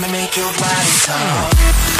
Let me make your body talk.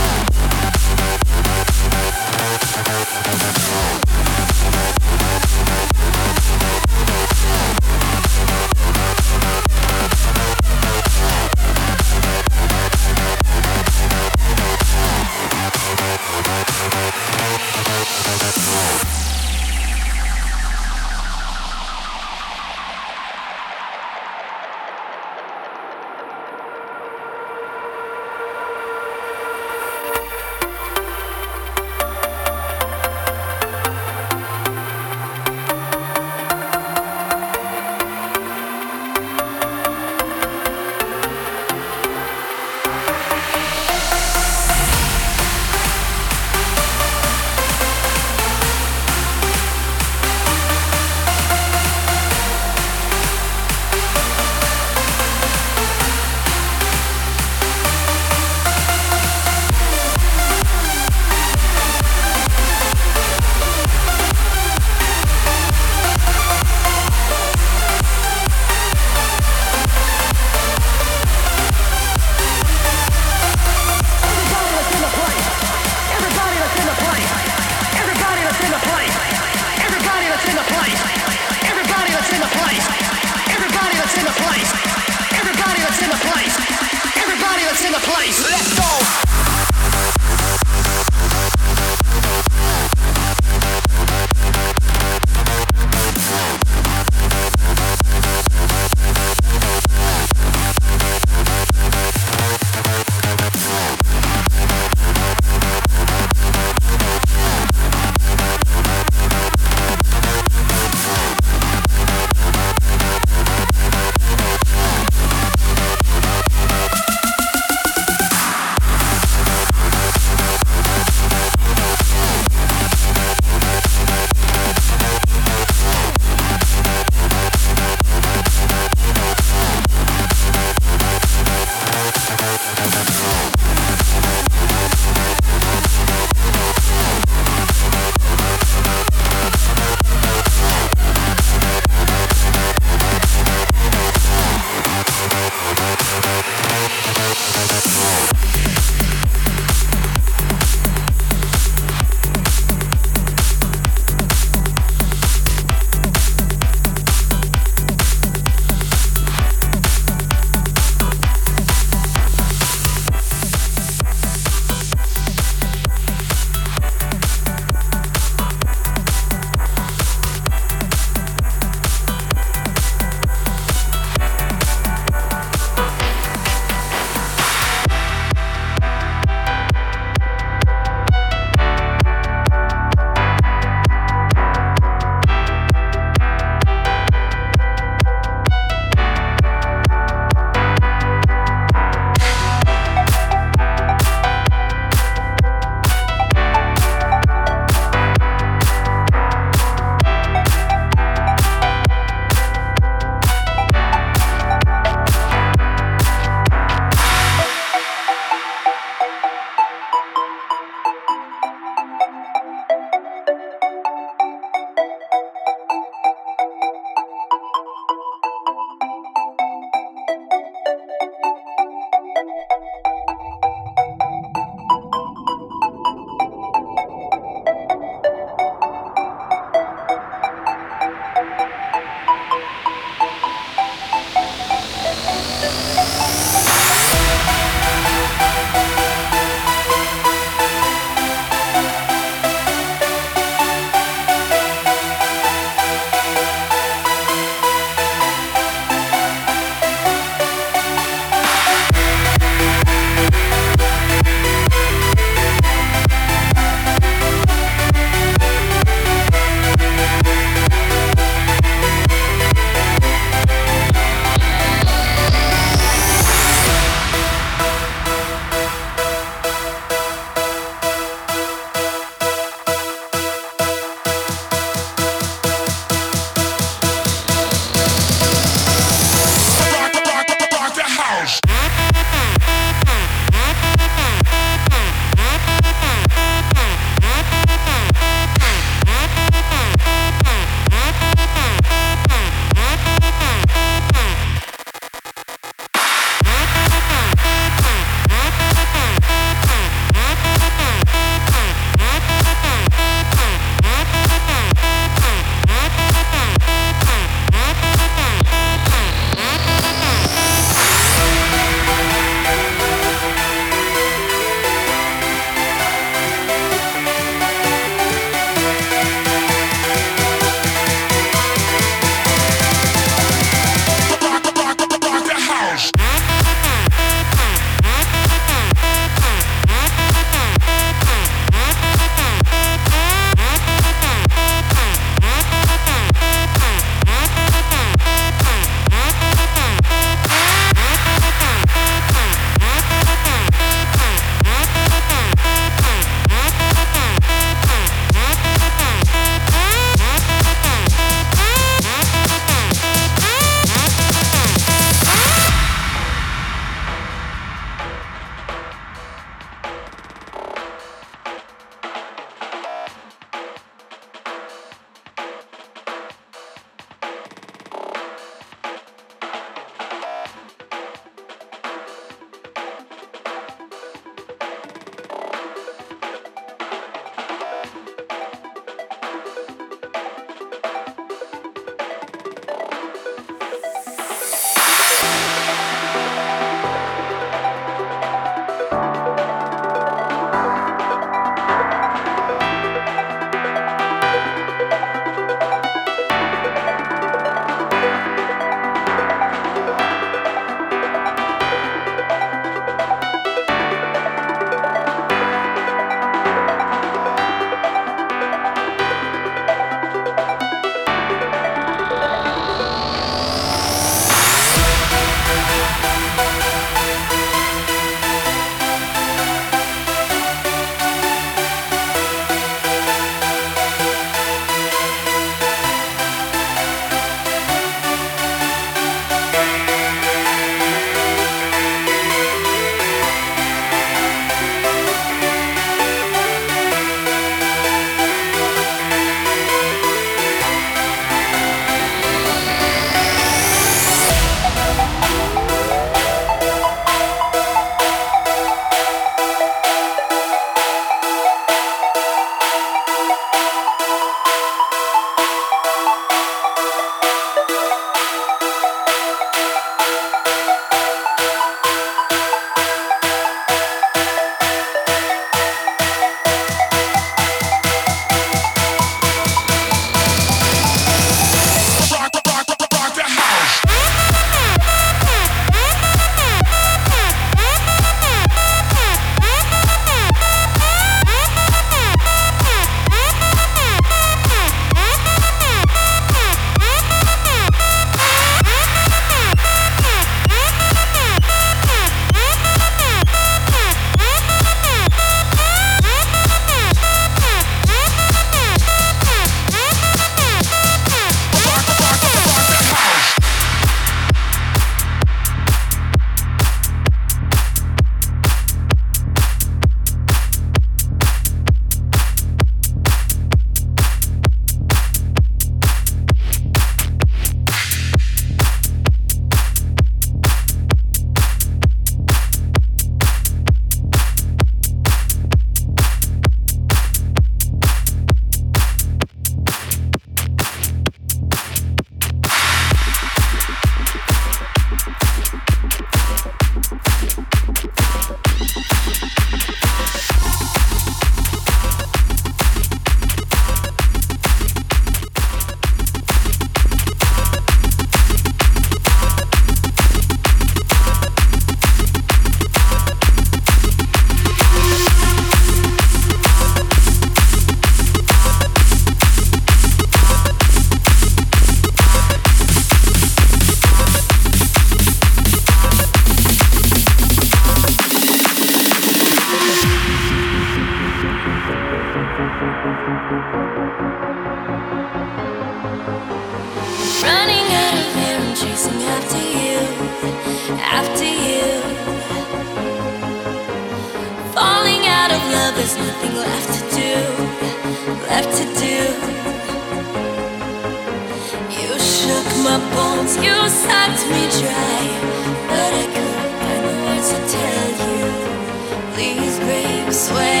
Swear you're only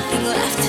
mine. Tight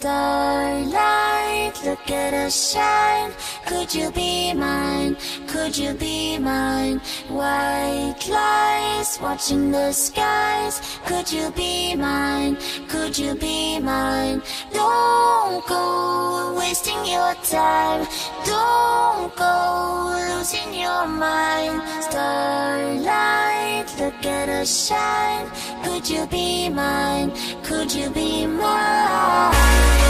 starlight a shine? Could you be mine? Could you be mine? White lies watching the skies. Could you be mine? Could you be mine? Don't go wasting your time. Don't go losing your mind. Starlight, look at us shine. Could you be mine? Could you be mine?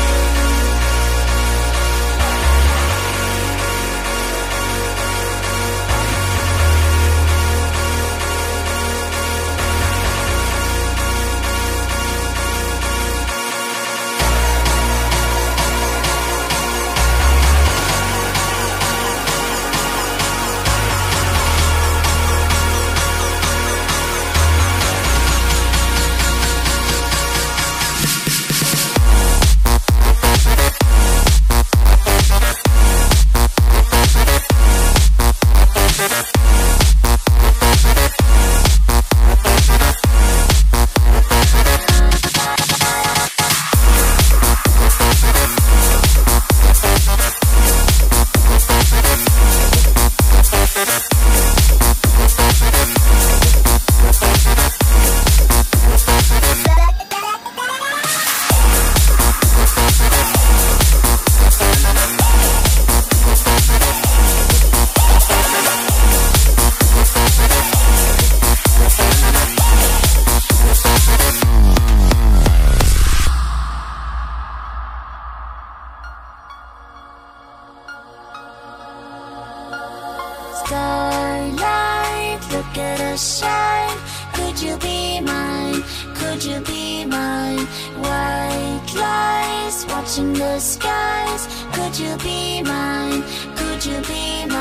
Be mine? Could you be mine?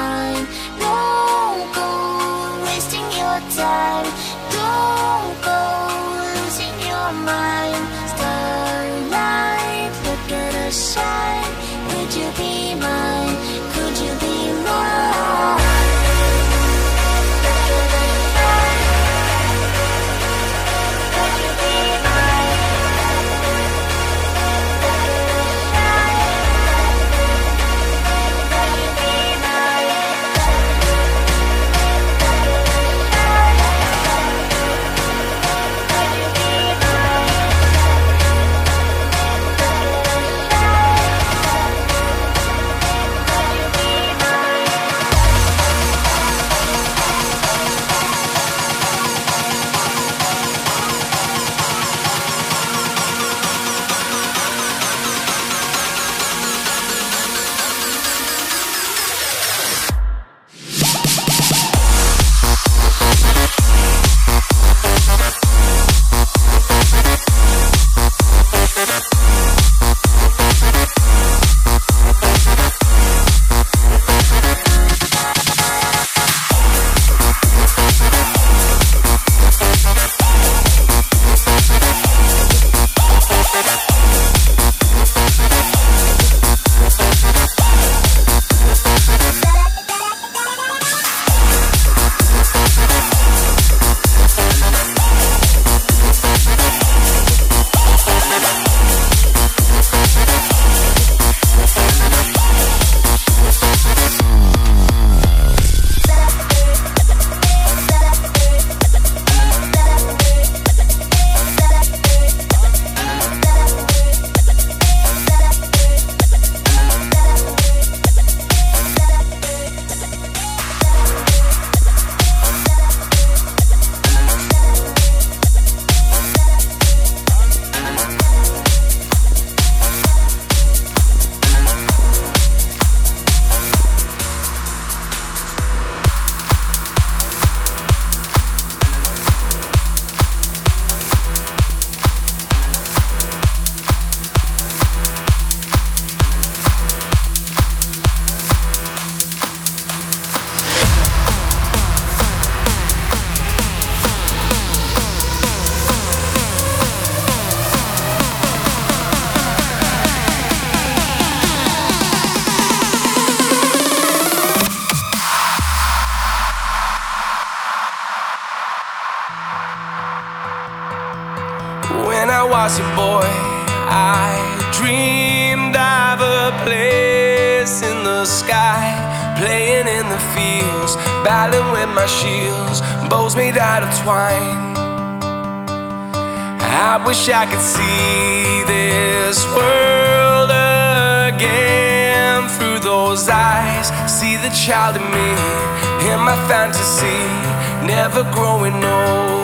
I could see this world again through those eyes. See the child in me, in my fantasy, never growing old.